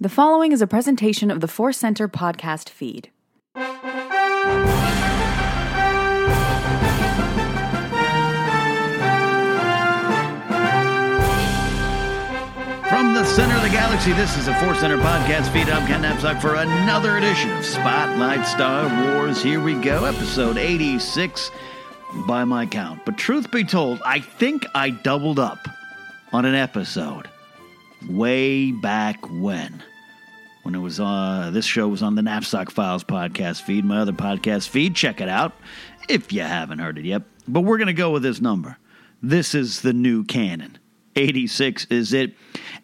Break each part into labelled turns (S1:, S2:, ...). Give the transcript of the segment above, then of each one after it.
S1: The following is a presentation of the Force Center podcast feed.
S2: From the center of the galaxy, this is a Force Center podcast feed. I'm Ken Napzok for another edition of Spotlight Star Wars. Here we go, episode 86 by my count. But truth be told, I think I doubled up on an episode way back when. When it was uh this show was on the Knapsack Files podcast feed, my other podcast feed. Check it out if you haven't heard it yet. But we're gonna go with this number. This is the new canon. 86 is it.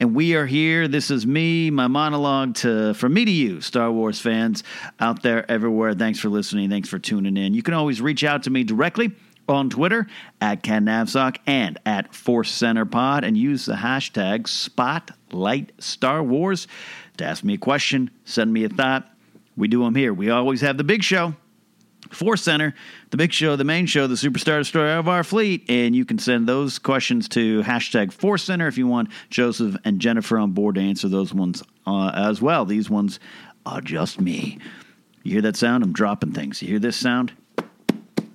S2: And we are here. This is me, my monologue to from me to you, Star Wars fans out there everywhere. Thanks for listening. Thanks for tuning in. You can always reach out to me directly on Twitter at Ken Napzok and at Force Center Pod and use the hashtag Spotlight Star Wars to ask me a question, send me a thought. We do them here. We always have the big show. Force Center, the big show, the main show, the superstar destroyer of our fleet. And you can send those questions to hashtag Force Center if you want Joseph and Jennifer on board to answer those ones uh, as well. These ones are just me. You hear that sound? I'm dropping things. You hear this sound?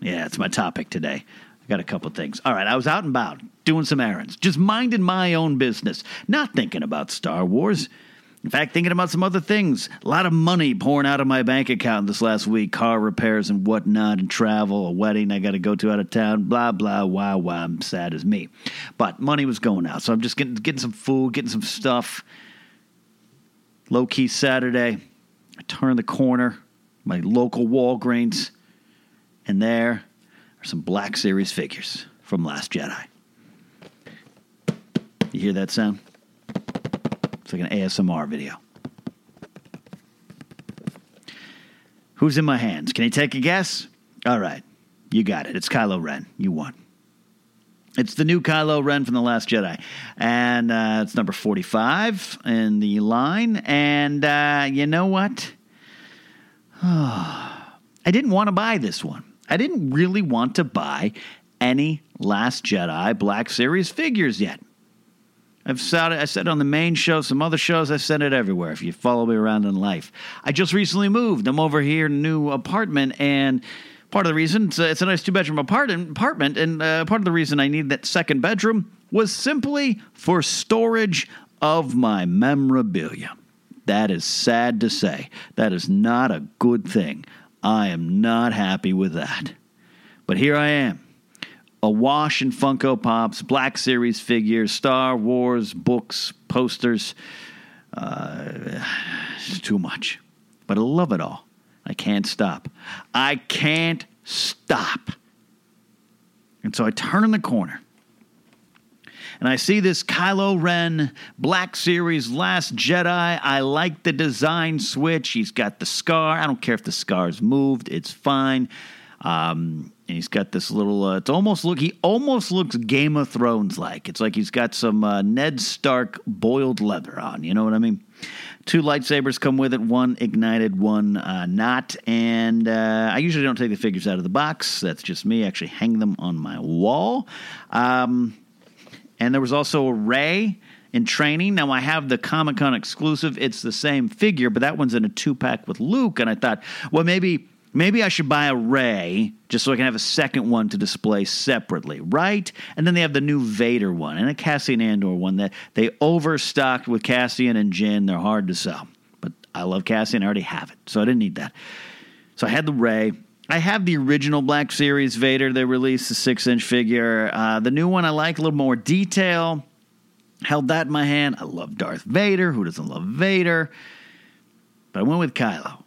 S2: Yeah, it's my topic today. I got a couple things. All right, I was out and about doing some errands, just minding my own business, not thinking about Star Wars. In fact, thinking about some other things. A lot of money pouring out of my bank account this last week car repairs and whatnot, and travel, a wedding I got to go to out of town, blah, blah, wow, wow. I'm sad as me. But money was going out. So I'm just getting, getting some food, getting some stuff. Low key Saturday. I turn the corner, my local Walgreens, and there are some Black Series figures from Last Jedi. You hear that sound? It's like an ASMR video. Who's in my hands? Can you take a guess? All right. You got it. It's Kylo Ren. You won. It's the new Kylo Ren from The Last Jedi. And uh, it's number 45 in the line. And uh, you know what? I didn't want to buy this one. I didn't really want to buy any Last Jedi Black Series figures yet. I've said it, I said it on the main show, some other shows, I've said it everywhere if you follow me around in life. I just recently moved. I'm over here in a new apartment, and part of the reason it's a, it's a nice two bedroom apartment, and uh, part of the reason I need that second bedroom was simply for storage of my memorabilia. That is sad to say. That is not a good thing. I am not happy with that. But here I am awash in Funko Pops, Black Series figures, Star Wars books, posters. Uh, it's too much. But I love it all. I can't stop. I can't stop. And so I turn in the corner. And I see this Kylo Ren Black Series Last Jedi. I like the design switch. He's got the scar. I don't care if the scar's moved, it's fine. Um, and he's got this little. Uh, it's almost look. He almost looks Game of Thrones like. It's like he's got some uh, Ned Stark boiled leather on. You know what I mean? Two lightsabers come with it. One ignited, one uh, not. And uh, I usually don't take the figures out of the box. That's just me. I actually hang them on my wall. Um, and there was also a Rey in training. Now I have the Comic Con exclusive. It's the same figure, but that one's in a two pack with Luke. And I thought, well, maybe maybe I should buy a Rey just so I can have a second one to display separately, right? And then they have the new Vader one and a Cassian Andor one that they overstocked with Cassian and Jyn. They're hard to sell, but I love Cassian. I already have it, so I didn't need that. So I had the Rey. I have the original Black Series Vader. They released the six inch figure. Uh, the new one I like a little more detail. Held that in my hand. I love Darth Vader. Who doesn't love Vader? But I went with Kylo.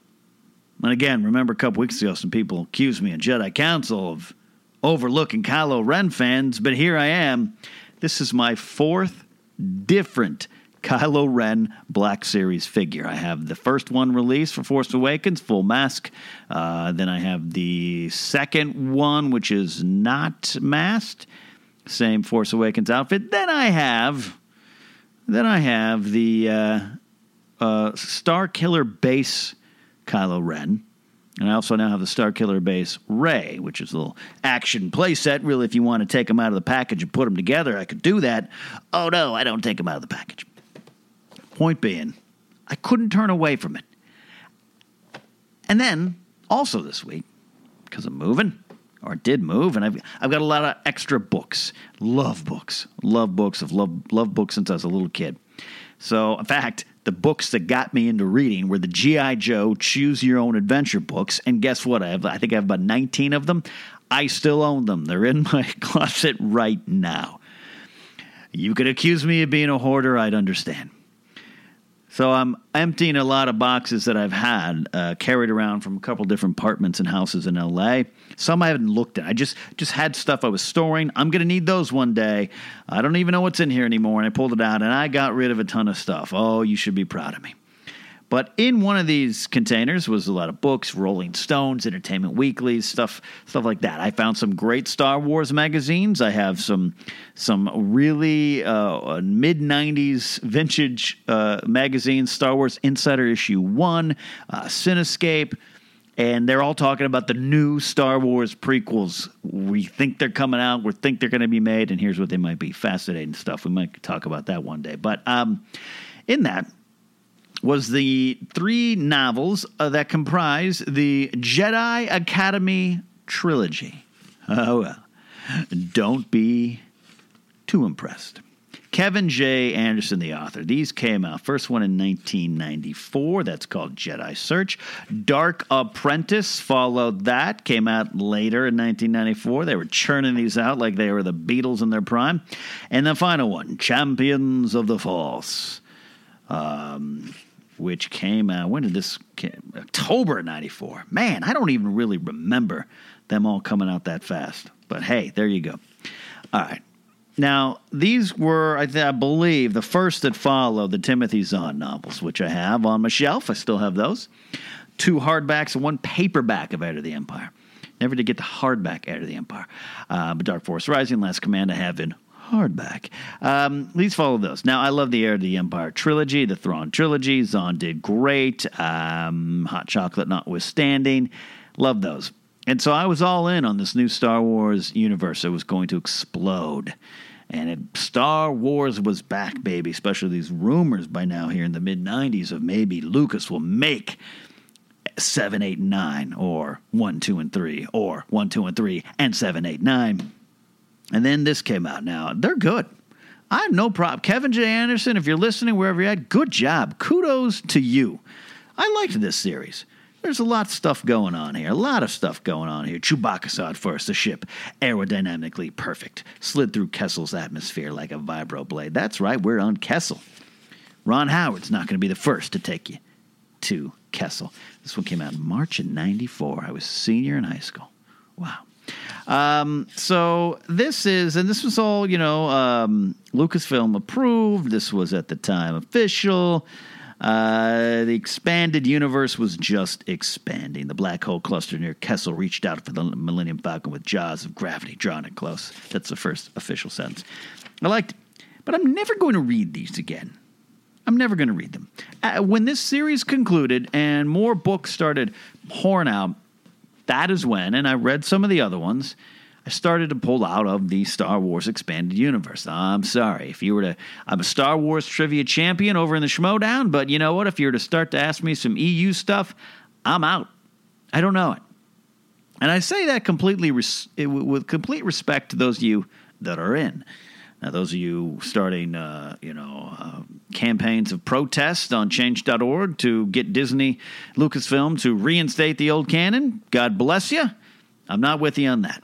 S2: And again, remember a couple weeks ago, some people accused me in Jedi Council of overlooking Kylo Ren fans, but here I am. This is my fourth different Kylo Ren Black Series figure. I have the first one released for Force Awakens, full mask. Uh, then I have the second one, which is not masked, same Force Awakens outfit. Then I have, then I have the uh, uh, Starkiller base Kylo Ren. And I also now have the Starkiller base Rey, which is a little action playset. Really, if you want to take them out of the package and put them together, I could do that. Oh no, I don't take them out of the package. Point being, I couldn't turn away from it. And then, also this week, because I'm moving, or did move, and I've I've got a lot of extra books. Love books. Love books. I've loved, loved books since I was a little kid. So, in fact, the books that got me into reading were the G.I. Joe Choose Your Own Adventure books. And guess what? I, have, I think I have about 19 of them. I still own them. They're in my closet right now. You could accuse me of being a hoarder, I'd understand. So I'm emptying a lot of boxes that I've had uh, carried around from a couple different apartments and houses in LA. Some I haven't looked at. I just just had stuff I was storing. I'm to need those one day. I don't even know what's in here anymore. And I pulled it out and I got rid of a ton of stuff. Oh, you should be proud of me. But in one of these containers was a lot of books, Rolling Stones, Entertainment Weekly, stuff, stuff like that. I found some great Star Wars magazines. I have some, some really uh, mid '90s vintage uh, magazines, Star Wars Insider Issue One, uh, Cinescape, and they're all talking about the new Star Wars prequels. We think they're coming out. We think they're going to be made, and here's what they might be. Fascinating stuff. We might talk about that one day. But um, in that was the three novels uh, that comprise the Jedi Academy trilogy. Oh, well. Don't be too impressed. Kevin J. Anderson, the author. These came out. First one in 1994. That's called Jedi Search. Dark Apprentice followed that. Came out later in 1994. They were churning these out like they were the Beatles in their prime. And the final one, Champions of the Force. Um, which came out, when did this, came, October 94. Man, I don't even really remember them all coming out that fast. But hey, there you go. All right. Now, these were, I, th- I believe, the first that followed the Timothy Zahn novels, which I have on my shelf. I still have those. two hardbacks and one paperback of Heir to the Empire. Never did get the hardback Heir to the Empire. Uh, but Dark Force Rising, Last Command, I have in hardback. Um, please follow those. Now, I love the Heir to the Empire trilogy, the Thrawn trilogy. Zahn did great. Um, Hot Chocolate notwithstanding. Love those. And so I was all in on this new Star Wars universe. It was going to explode. And it, Star Wars was back, baby, especially these rumors by now here in the mid 90s of maybe Lucas will make 7, 8, 9, or 1, 2, and 3, or 1, 2, and 3, and 7, 8, 9. And then this came out now. They're good. I have no problem. Kevin J. Anderson, if you're listening, wherever you're at, good job. Kudos to you. I liked this series. There's a lot of stuff going on here. A lot of stuff going on here. Chewbacca saw it first. The ship, aerodynamically perfect, slid through Kessel's atmosphere like a vibro blade. That's right, we're on Kessel. Ron Howard's not going to be the first to take you to Kessel. This one came out in March of 94. I was senior in high school. Wow. Um, so this is, and this was all, you know, um, Lucasfilm approved. This was at the time official. Uh, the expanded universe was just expanding. The black hole cluster near Kessel reached out for the Millennium Falcon with jaws of gravity drawing it close. That's the first official sentence. I liked it, but I'm never going to read these again. I'm never going to read them. Uh, when this series concluded and more books started pouring out, that is when, and I read some of the other ones, I started to pull out of the Star Wars expanded universe. I'm sorry. If you were to, I'm a Star Wars trivia champion over in the Schmoedown, but you know what? If you were to start to ask me some EU stuff, I'm out. I don't know it. And I say that completely res- with complete respect to those of you that are in. Now, those of you starting, uh, you know, uh, campaigns of protest on Change.org to get Disney, Lucasfilm to reinstate the old canon, God bless you. I'm not with you on that.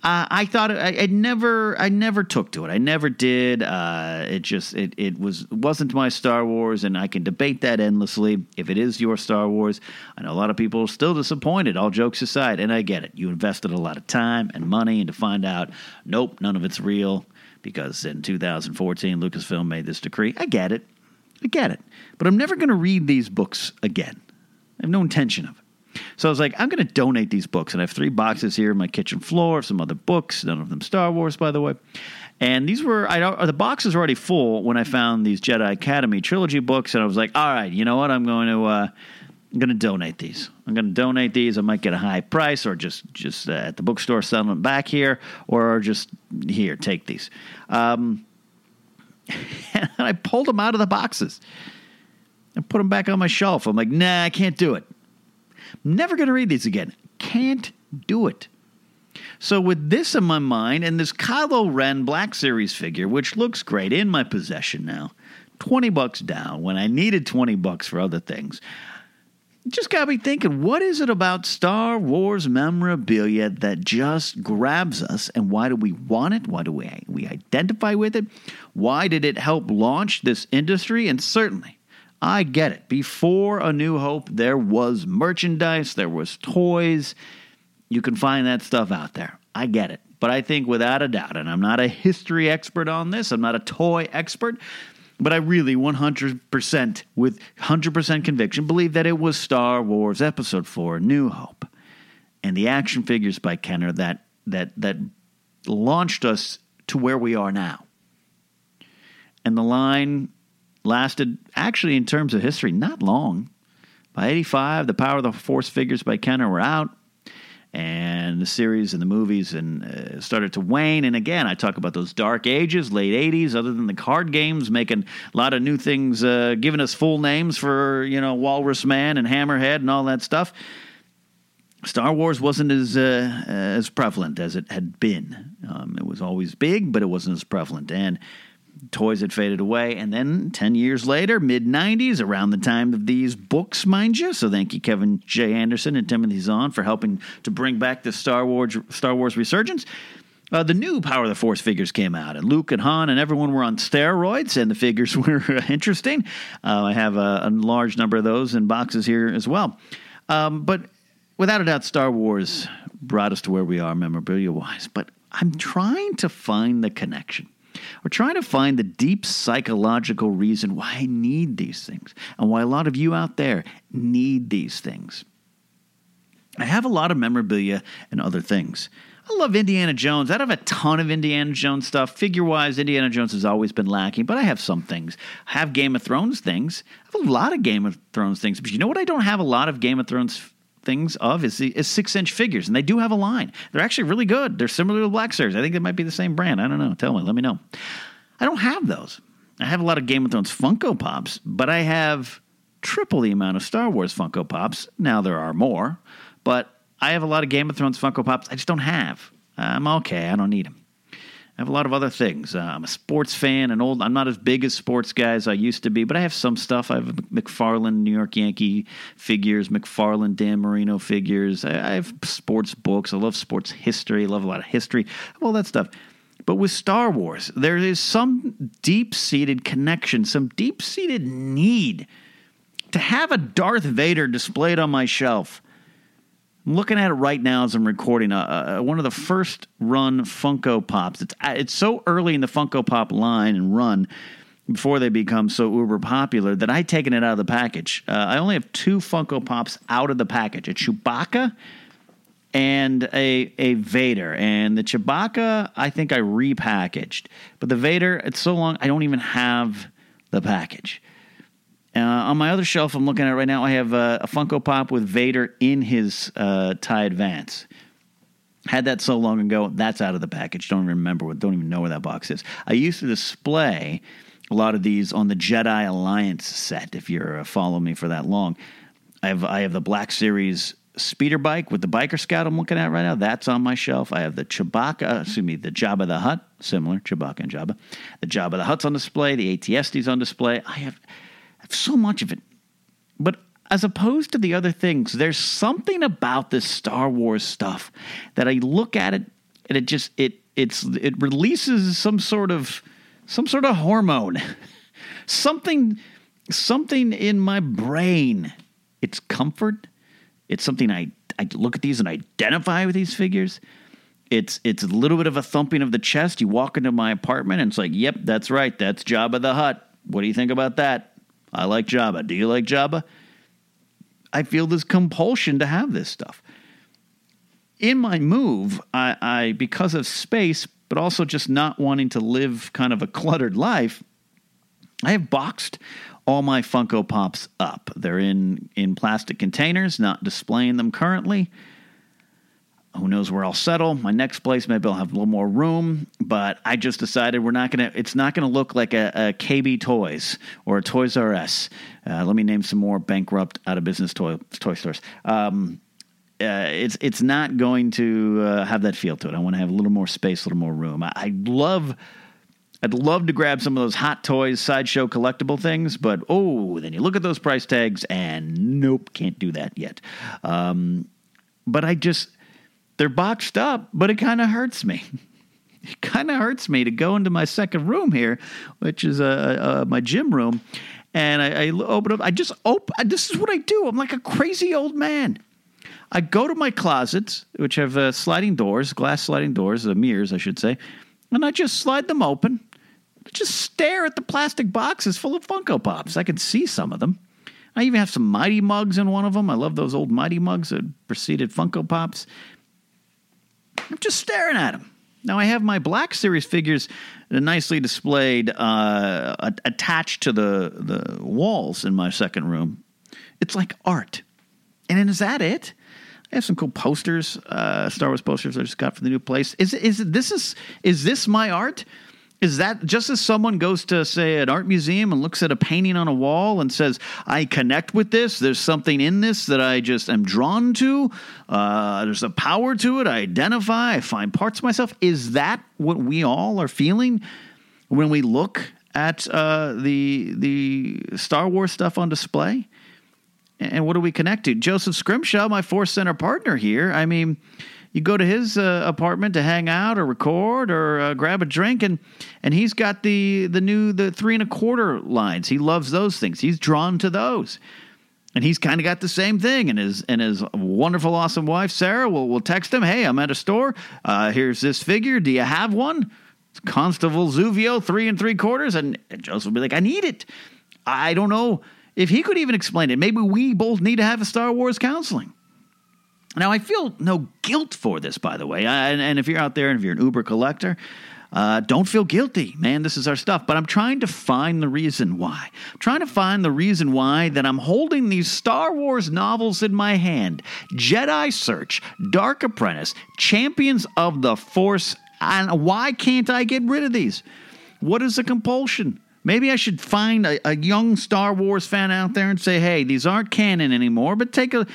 S2: Uh, I thought I, never, I never took to it. I never did. Uh, it just, it, it was wasn't my Star Wars, and I can debate that endlessly. If it is your Star Wars, I know a lot of people are still disappointed. All jokes aside, and I get it. You invested a lot of time and money, and to find out, nope, none of it's real, because in 2014 Lucasfilm made this decree. I get it, I get it, but I'm never going to read these books again. I have no intention of it. So I was like, I'm going to donate these books. And I have three boxes here on my kitchen floor of some other books, none of them Star Wars, by the way. And these were, I, the boxes were already full when I found these Jedi Academy trilogy books. And I was like, all right, you know what? I'm going to, uh, I'm going to donate these. I'm going to donate these. I might get a high price, or just just uh, at the bookstore selling them back here, or just here take these. Um, and I pulled them out of the boxes and put them back on my shelf. I'm like, nah, I can't do it. I'm Never going to read these again. Can't do it. So, with this in my mind and this Kylo Ren Black Series figure, which looks great in my possession now, 20 bucks down when I needed 20 bucks for other things, just got me thinking what is it about Star Wars memorabilia that just grabs us and why do we want it? Why do we, we identify with it? Why did it help launch this industry? And certainly, I get it. Before A New Hope, there was merchandise, there was toys. You can find that stuff out there. I get it. But I think without a doubt, and I'm not a history expert on this, I'm not a toy expert, but I really 100% with 100% conviction believe that it was Star Wars Episode 4 New Hope and the action figures by Kenner that that that launched us to where we are now. And the line lasted, actually, in terms of history, not long. By 85, the Power of the Force figures by Kenner were out, and the series and the movies and uh, started to wane. And again, I talk about those dark ages, late 80s, other than the card games, making a lot of new things, uh, giving us full names for, you know, Walrus Man and Hammerhead and all that stuff. Star Wars wasn't as uh, as prevalent as it had been. Um, it was always big, but it wasn't as prevalent. And toys had faded away. And then 10 years later, mid 90s, around the time of these books, mind you. So thank you, Kevin J. Anderson and Timothy Zahn, for helping to bring back the Star Wars, Star Wars resurgence. Uh, the new Power of the Force figures came out, and Luke and Han and everyone were on steroids, and the figures were interesting. Uh, I have a, a, large number of those in boxes here as well. Um, but without a doubt, Star Wars brought us to where we are memorabilia wise. But I'm trying to find the connection We're trying to find the deep psychological reason why I need these things and why a lot of you out there need these things. I have a lot of memorabilia and other things. I love Indiana Jones. I have a ton of Indiana Jones stuff. Figure wise, Indiana Jones has always been lacking, but I have some things. I have Game of Thrones things. I have a lot of Game of Thrones things. But you know what I don't have a lot of Game of Thrones things of is, is six inch figures, and they do have a line. They're actually really good. They're similar to Black Series. I think they might be the same brand. I don't know. Tell me. Let me know. I don't have those. I have a lot of Game of Thrones Funko Pops, but I have triple the amount of Star Wars Funko Pops. Now there are more, but I have a lot of Game of Thrones Funko Pops I just don't have. I'm okay. I don't need them. I have a lot of other things. Uh, I'm a sports fan and old. I'm not as big as sports guy as I used to be, but I have some stuff. I have McFarlane New York Yankee figures, McFarlane Dan Marino figures. I, I have sports books. I love sports history. I love a lot of history. all that stuff. But with Star Wars, there is some deep seated connection, some deep seated need to have a Darth Vader displayed on my shelf I'm looking at it right now as I'm recording. Uh, uh, one of the first run Funko Pops. It's uh, it's so early in the Funko Pop line and run before they become so uber popular that I taken it out of the package. Uh, I only have two Funko Pops out of the package: a Chewbacca and a a Vader. And the Chewbacca, I think I repackaged, but the Vader, it's so long I don't even have the package. Uh, on my other shelf, I'm looking at right now. I have a, a Funko Pop with Vader in his uh, tie advance. Had that so long ago. That's out of the package. Don't remember. Don't even know where that box is. I used to display a lot of these on the Jedi Alliance set. If you're uh, following me for that long, I have I have the Black Series speeder bike with the biker scout I'm looking at right now. That's on my shelf. I have the Chewbacca, excuse me, the Jabba the Hutt, similar Chewbacca and Jabba. The Jabba the Hutt's on display. The ATST's on display. I have so much of it. But as opposed to the other things, there's something about this Star Wars stuff that I look at it and it just it it's it releases some sort of some sort of hormone. something something in my brain. It's comfort. It's something I I look at these and identify with these figures. It's it's a little bit of a thumping of the chest. You walk into my apartment and it's like, "Yep, that's right. That's Jabba the Hutt. What do you think about that?" I like Jabba. Do you like Jabba? I feel this compulsion to have this stuff. In my move, I, I because of space, but also just not wanting to live kind of a cluttered life, I have boxed all my Funko Pops up. They're in in plastic containers, not displaying them currently. Who knows where I'll settle? My next place, maybe I'll have a little more room, but I just decided we're not gonna. It's not gonna look like a, a KB Toys or a Toys R Us. Uh, let me name some more bankrupt, out of business toy toy stores. Um, uh, it's it's not going to uh, have that feel to it. I want to have a little more space, a little more room. I, I love. I'd love to grab some of those hot toys, sideshow collectible things, but oh, then you look at those price tags and nope, can't do that yet. Um, but I just they're boxed up, but it kind of hurts me. It kind of hurts me to go into my second room here, which is uh, uh, my gym room, and I, I open up. I just open. This is what I do. I'm like a crazy old man. I go to my closets, which have uh, sliding doors, glass sliding doors, uh, mirrors, I should say, and I just slide them open. Just stare at the plastic boxes full of Funko Pops. I can see some of them. I even have some Mighty Muggs in one of them. I love those old Mighty Muggs that preceded Funko Pops. I'm just staring at them. Now I have my Black Series figures nicely displayed, uh, attached to the the walls in my second room. It's like art. And then is that it? I have some cool posters, uh, Star Wars posters I just got for the new place. Is is this is is this my art? Is that just as someone goes to, say, an art museum and looks at a painting on a wall and says, I connect with this, there's something in this that I just am drawn to, uh, there's a power to it, I identify, I find parts of myself? Is that what we all are feeling when we look at uh, the, the Star Wars stuff on display? And what do we connect to? Joseph Scrimshaw, my Force Center partner here, I mean, you go to his uh, apartment to hang out or record or uh, grab a drink, and and he's got the the new the three and a quarter lines. He loves those things. He's drawn to those. And he's kind of got the same thing, and his and his wonderful, awesome wife Sarah will will text him, "Hey, I'm at a store. Uh, here's this figure. Do you have one?" Constable Zuvio, three and three quarters. And Joseph will be like, I need it. I don't know if he could even explain it. Maybe we both need to have a Star Wars counseling. Now, I feel no guilt for this, by the way. I, and, and if you're out there and if you're an Uber collector, uh, don't feel guilty, man. This is our stuff. But I'm trying to find the reason why. I'm trying to find the reason why that I'm holding these Star Wars novels in my hand Jedi Search, Dark Apprentice, Champions of the Force. And why can't I get rid of these? What is the compulsion? Maybe I should find a, a young Star Wars fan out there and say, hey, these aren't canon anymore, but take a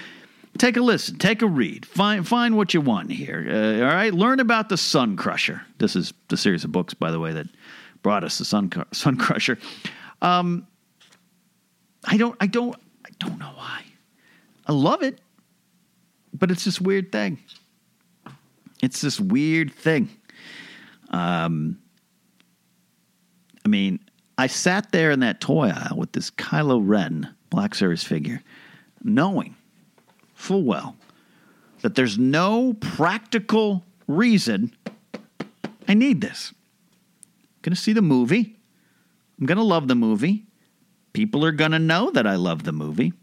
S2: Take a listen, take a read, find find what you want here. Uh, all right, learn about the Sun Crusher. This is the series of books, by the way, that brought us the Sun Sun Crusher. Um, I don't, I don't, I don't know why. I love it, but it's this weird thing. It's this weird thing. Um, I mean, I sat there in that toy aisle with this Kylo Ren Black Series figure, knowing full well that there's no practical reason I need this. I'm going to see the movie. I'm going to love the movie. People are going to know that I love the movie.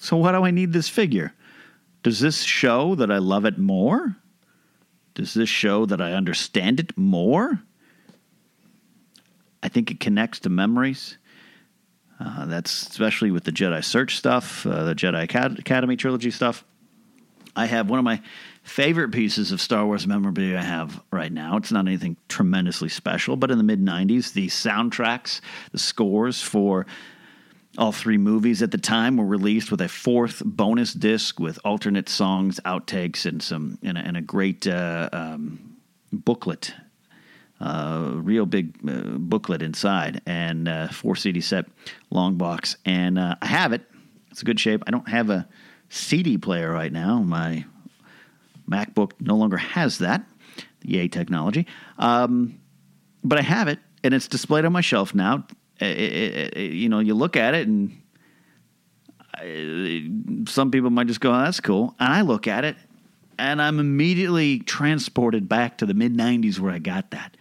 S2: So, why do I need this figure? Does this show that I love it more? Does this show that I understand it more? I think it connects to memories. Uh, that's especially with the Jedi Search stuff, uh, the Jedi Academy trilogy stuff. I have one of my favorite pieces of Star Wars memorabilia I have right now. It's not anything tremendously special, but in the mid 90s, the soundtracks, the scores for all three movies at the time were released with a fourth bonus disc with alternate songs, outtakes, and some and a, and a great uh, um, booklet uh, real big uh, booklet inside and uh, four CD set long box. And uh, I have it. It's a good shape. I don't have a CD player right now. My MacBook no longer has that, Yay technology. Um, but I have it, and it's displayed on my shelf now. It, it, it, you know, you look at it, and I, some people might just go, oh, "That's cool," and I look at it, and I'm immediately transported back to the mid '90s where I got that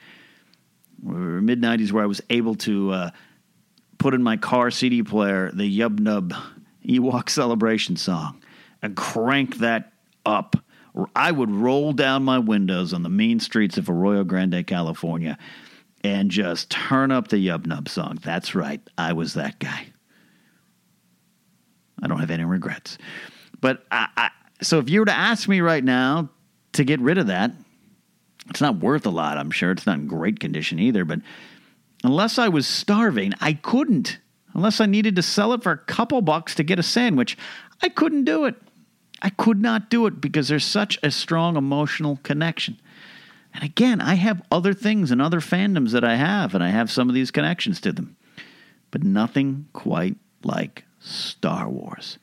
S2: mid 90s where I was able to uh, put in my car CD player the Yub Nub Ewok Celebration song and crank that up. I would roll down my windows on the mean streets of Arroyo Grande, California, and just turn up the Yub Nub song. That's right, I was that guy. I don't have any regrets. But I, I, so if you were to ask me right now to get rid of that, it's not worth a lot, I'm sure. It's not in great condition either, but unless I was starving, I couldn't. Unless I needed to sell it for a couple bucks to get a sandwich, I couldn't do it. I could not do it because there's such a strong emotional connection. And again, I have other things and other fandoms that I have, and I have some of these connections to them. But nothing quite like Star Wars.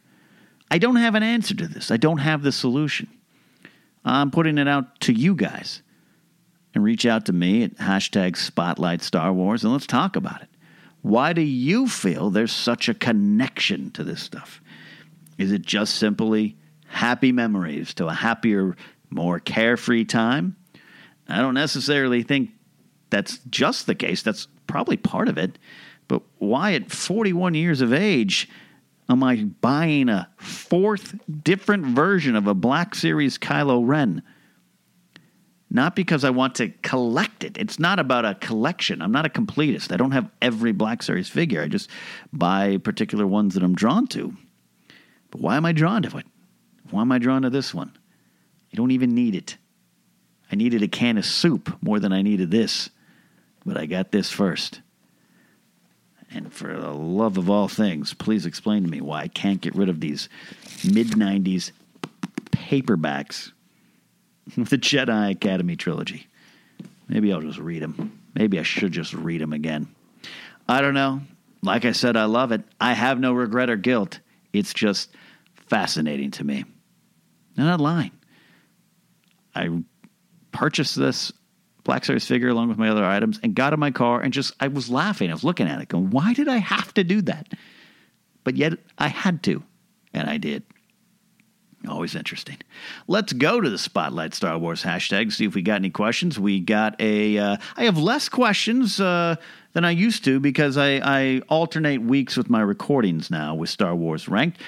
S2: I don't have an answer to this. I don't have the solution. I'm putting it out to you guys and reach out to me at hashtag Spotlight Star Wars and let's talk about it. Why do you feel there's such a connection to this stuff? Is it just simply happy memories to a happier, more carefree time? I don't necessarily think that's just the case. That's probably part of it. But why, at 41 years of age, am I buying a fourth different version of a Black Series Kylo Ren? Not because I want to collect it. It's not about a collection. I'm not a completist. I don't have every Black Series figure. I just buy particular ones that I'm drawn to. But why am I drawn to it? Why am I drawn to this one? I don't even need it. I needed a can of soup more than I needed this, but I got this first. And for the love of all things, please explain to me why I can't get rid of these mid 90s paperbacks the Jedi Academy trilogy. Maybe I'll just read them. Maybe I should just read them again. I don't know. Like I said, I love it. I have no regret or guilt. It's just fascinating to me. I'm not lying. I purchased this Black Series figure along with my other items and got in my car and just, I was laughing. I was looking at it going, why did I have to do that? But yet I had to, and I did. Always interesting. Let's go to the Spotlight Star Wars hashtag, see if we got any questions. We got a. Uh, I have less questions uh, than I used to because I, I alternate weeks with my recordings now with Star Wars Ranked.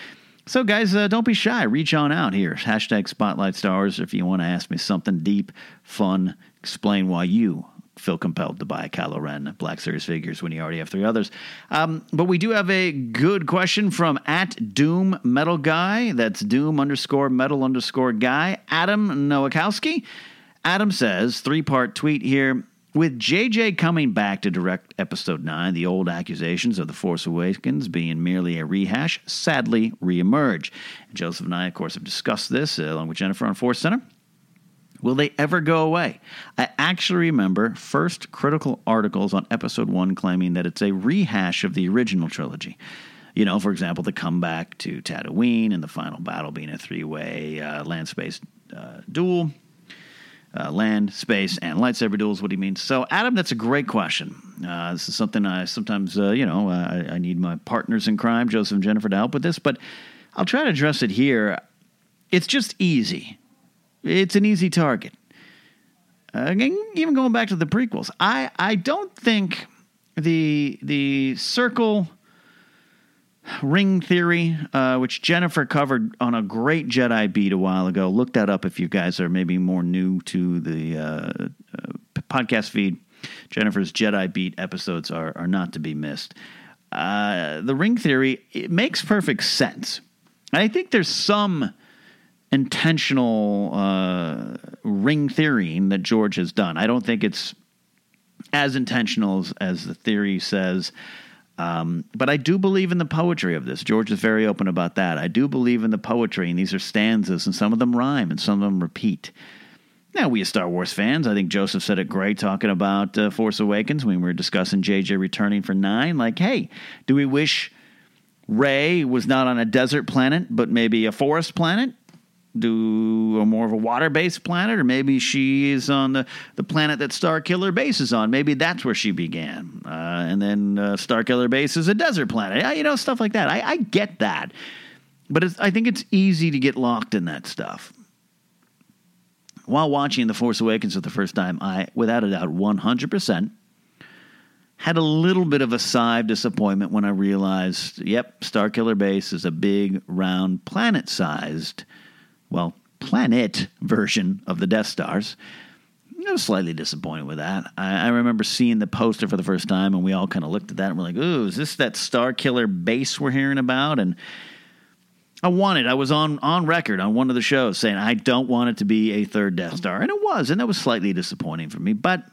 S2: So, guys, uh, don't be shy. Reach on out here. Hashtag Spotlight Stars if you want to ask me something deep, fun, explain why you feel compelled to buy Kylo Ren Black Series figures when you already have three others. Um, but we do have a good question from at Doom Metal Guy. That's Doom underscore Metal underscore Guy. Adam Nowakowski. Adam says, three part tweet here. With JJ coming back to direct episode 9, the old accusations of The Force Awakens being merely a rehash sadly reemerge. Joseph and I, of course, have discussed this uh, along with Jennifer on Force Center. Will they ever go away? I actually remember first critical articles on episode 1 claiming that it's a rehash of the original trilogy. You know, for example, the comeback to Tatooine and the final battle being a three way uh, land space uh, duel uh, land, space, and lightsaber duels. What do you mean? So, Adam, that's a great question. Uh, this is something I sometimes, uh, you know, I, I, need my partners in crime, Joseph and Jennifer, to help with this, but I'll try to address it here. It's just easy. It's an easy target. Again, even going back to the prequels, I, I don't think the the circle ring theory, uh, which Jennifer covered on a great Jedi beat a while ago. Look that up if you guys are maybe more new to the uh, uh, podcast feed. Jennifer's Jedi beat episodes are, are not to be missed. Uh, the ring theory it makes perfect sense. I think there's some intentional uh, ring theorying that George has done. I don't think it's as intentional as, as the theory says. Um, but I do believe in the poetry of this. George is very open about that. I do believe in the poetry, and these are stanzas, and some of them rhyme, and some of them repeat. Now, we as Star Wars fans, I think Joseph said it great talking about uh, Force Awakens when we were discussing JJ returning for nine. Like, hey, do we wish Rey was not on a desert planet, but maybe a forest planet? Do a more of a water based planet, or maybe she is on the, the planet that Starkiller Base is on. Maybe that's where she began. Uh, and then uh, Starkiller Base is a desert planet. You know, stuff like that. I, I get that. But I think it's easy to get locked in that stuff. While watching The Force Awakens for the first time, I, without a doubt, 100% had a little bit of a sigh of disappointment when I realized, yep, Starkiller Base is a big, round, planet sized well, planet version of the Death Stars. I was slightly disappointed with that. I, I, remember seeing the poster for the first time, and we all kind of looked at that and we're like, "Ooh, is this that Starkiller base we're hearing about?" And I wanted. I was on on record on one of the shows saying I don't want it to be a third Death Star, and it was, and that was slightly disappointing for me. But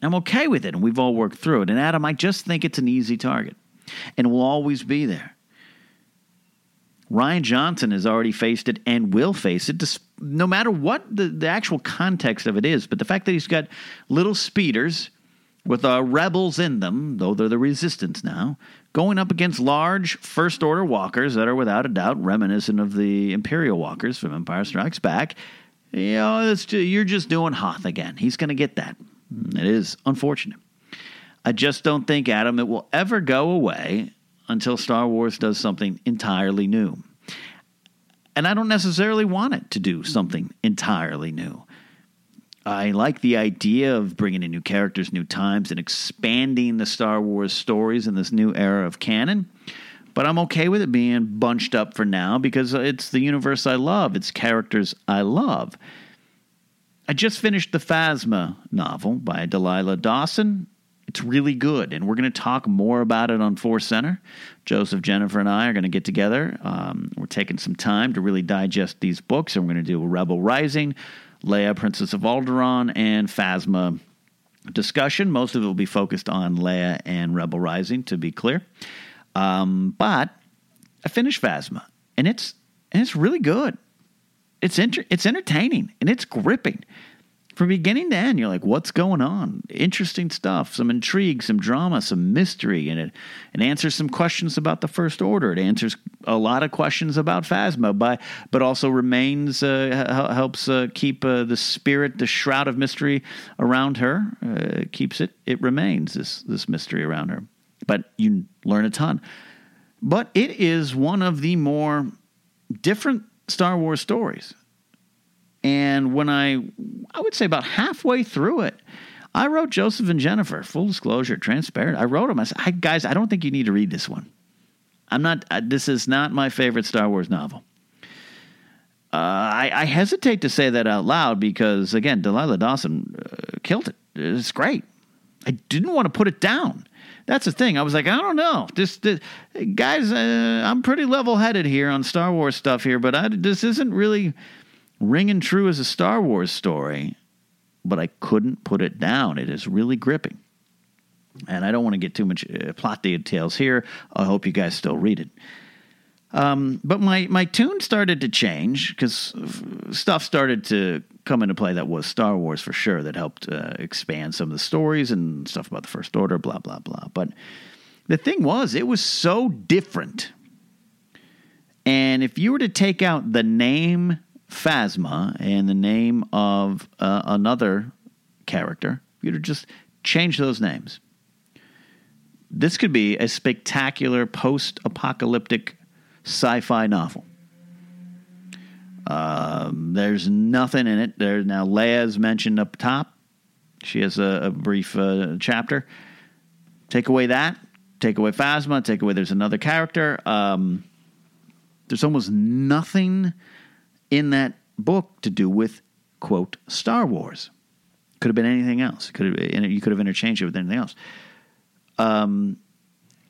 S2: I'm okay with it, and we've all worked through it. And Adam, I just think it's an easy target, and will always be there. Rian Johnson has already faced it and will face it, no matter what the, the actual context of it is. But the fact that he's got little speeders with uh, rebels in them, though they're the resistance now, going up against large first order walkers that are without a doubt reminiscent of the Imperial walkers from Empire Strikes Back. You know, just, you're just doing Hoth again. He's going to get that. It is unfortunate. I just don't think, Adam, it will ever go away until Star Wars does something entirely new. And I don't necessarily want it to do something entirely new. I like the idea of bringing in new characters, new times, and expanding the Star Wars stories in this new era of canon. But I'm okay with it being bunched up for now because it's the universe I love, it's characters I love. I just finished the Phasma novel by Delilah Dawson. It's really good, and we're going to talk more about it on Force Center. Joseph, Jennifer, and I are going to get together. Um, we're taking some time to really digest these books, and we're going to do Rebel Rising, Leia, Princess of Alderaan, and Phasma discussion. Most of it will be focused on Leia and Rebel Rising, to be clear. Um, but I finished Phasma, and it's and it's really good. It's inter- it's entertaining and it's gripping from beginning to end, you're like, what's going on? Interesting stuff, some intrigue, some drama, some mystery, and it, it answers some questions about the First Order. It answers a lot of questions about Phasma, by, but also remains, uh, helps uh, keep uh, the spirit, the shroud of mystery around her, uh, keeps it, it remains, this, this mystery around her. But you learn a ton. But it is one of the more different Star Wars stories. And when I, I would say about halfway through it, I wrote Joseph and Jennifer, full disclosure, transparent. I wrote them. I said, guys, I don't think you need to read this one. I'm not, uh, this is not my favorite Star Wars novel. Uh, I, I, hesitate to say that out loud because, again, Delilah Dawson uh, killed it. It's great. I didn't want to put it down. That's the thing. I was like, I don't know. This, this guys, uh, I'm pretty level headed here on Star Wars stuff here, but I, this isn't really ringing true as a Star Wars story. But I couldn't put it down. It is really gripping. And I don't want to get too much uh, plot details here. I hope you guys still read it. Um, but my, my tune started to change because stuff started to come into play that was Star Wars for sure, that helped uh, expand some of the stories and stuff about the First Order, blah, blah, blah. But the thing was, it was so different. And if you were to take out the name Phasma and the name of uh, another character, you would just change those names. This could be a spectacular post apocalyptic sci fi novel. Um, there's nothing in it. There's now Leia's mentioned up top. She has a, a brief uh, chapter. Take away that. Take away Phasma. Take away there's another character. Um, there's almost nothing in that book to do with quote Star Wars. Could have been anything else. Could have you could have interchanged it with anything else. Um,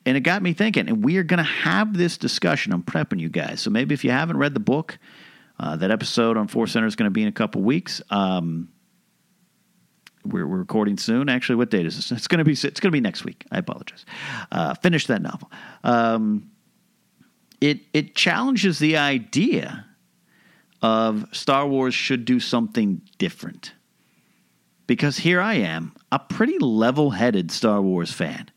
S2: and it got me thinking. And we are going to have this discussion. I'm prepping you guys. So maybe if you haven't read the book, uh, that episode on Force Center is going to be in a couple weeks. Um, we're, we're, recording soon. Actually, what date is this? It's going to be it's going to be next week. I apologize. Uh, finish that novel. Um, it it challenges the idea of Star Wars should do something different. Because here I am, a pretty level headed Star Wars fan.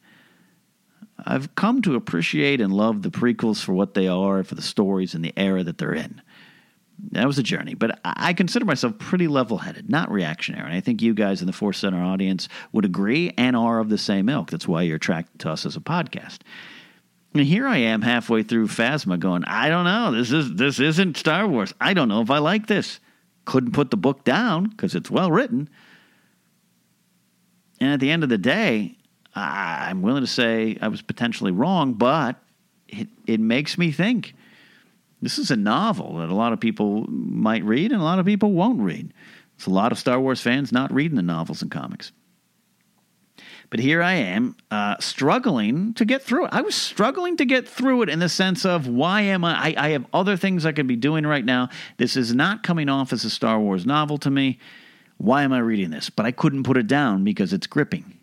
S2: I've come to appreciate and love the prequels for what they are, for the stories and the era that they're in. That was a journey, but I consider myself pretty level headed, not reactionary. And I think you guys in the Force Center audience would agree and are of the same ilk. That's why you're attracted to us as a podcast. And here I am halfway through Phasma going, I don't know. This is this isn't Star Wars. I don't know if I like this. Couldn't put the book down because it's well written. And at the end of the day, I'm willing to say I was potentially wrong, but it, it makes me think. This is a novel that a lot of people might read and a lot of people won't read. It's a lot of Star Wars fans not reading the novels and comics. But here I am, uh, struggling to get through it. I was struggling to get through it in the sense of why am I? I? I have other things I could be doing right now. This is not coming off as a Star Wars novel to me. Why am I reading this? But I couldn't put it down because it's gripping.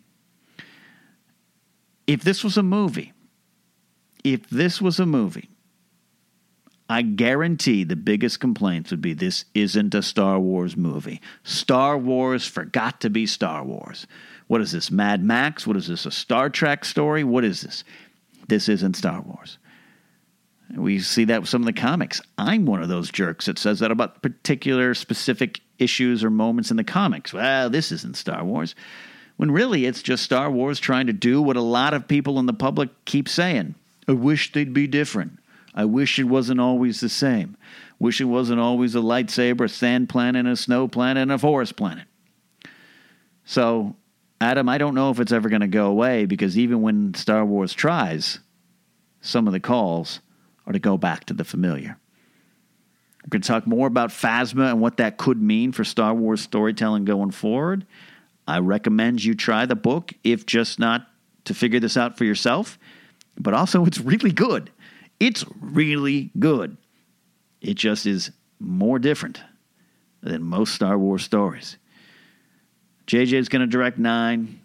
S2: If this was a movie, if this was a movie, I guarantee the biggest complaints would be this isn't a Star Wars movie. Star Wars forgot to be Star Wars. What is this, Mad Max? What is this, a Star Trek story? What is this? This isn't Star Wars. We see that with some of the comics. I'm one of those jerks that says that about particular specific issues or moments in the comics. Well, this isn't Star Wars. When really it's just Star Wars trying to do what a lot of people in the public keep saying. I wish they'd be different. I wish it wasn't always the same. Wish it wasn't always a lightsaber, a sand planet, a snow planet, and a forest planet. So Adam, I don't know if it's ever going to go away because even when Star Wars tries, some of the calls are to go back to the familiar. We're going to talk more about Phasma and what that could mean for Star Wars storytelling going forward. I recommend you try the book, if just not to figure this out for yourself, but also it's really good. It's really good. It just is more different than most Star Wars stories. JJ is going to direct nine.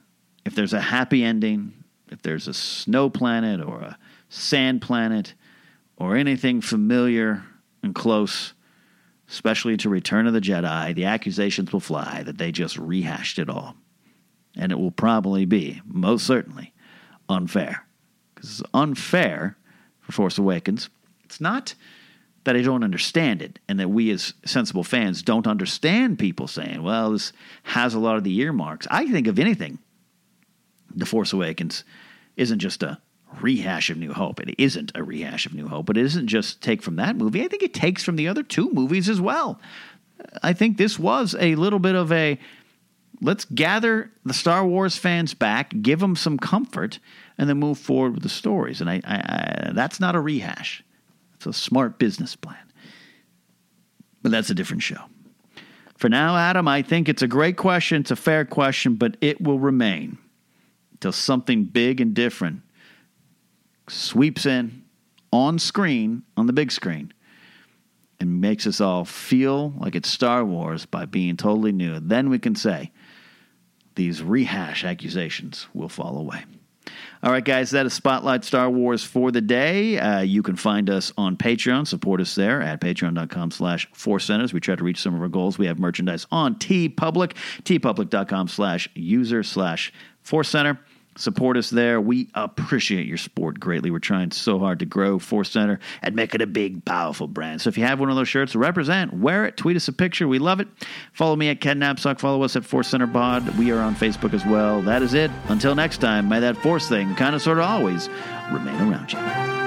S2: If there's a happy ending, if there's a snow planet or a sand planet or anything familiar and close, especially to Return of the Jedi, the accusations will fly that they just rehashed it all. And it will probably be, most certainly, unfair. Because it's unfair for Force Awakens. It's not that I don't understand it, and that we as sensible fans don't understand people saying, well, this has a lot of the earmarks. I think, of anything, The Force Awakens isn't just a rehash of New Hope. It isn't a rehash of New Hope, but it isn't just take from that movie. I think it takes from the other two movies as well. I think this was a little bit of a let's gather the Star Wars fans back, give them some comfort, and then move forward with the stories. And I, I, I that's not a rehash. A smart business plan. But that's a different show. For now, Adam, I think it's a great question. It's a fair question, but it will remain until something big and different sweeps in on screen, on the big screen, and makes us all feel like it's Star Wars by being totally new. Then we can say these rehash accusations will fall away. All right, guys, that is Spotlight Star Wars for the day. Uh, you can find us on Patreon. Support us there at patreon.com slash Force Centers. We try to reach some of our goals. We have merchandise on TeePublic, teepublic.com slash user slash Force Center. Support us there. We appreciate your support greatly. We're trying so hard to grow Force Center and make it a big, powerful brand. So if you have one of those shirts, represent, wear it, tweet us a picture. We love it. Follow me at Ken Napzok. Follow us at Force Center Pod. We are on Facebook as well. That is it. Until next time, may that Force thing kind of, sort of, always remain around you.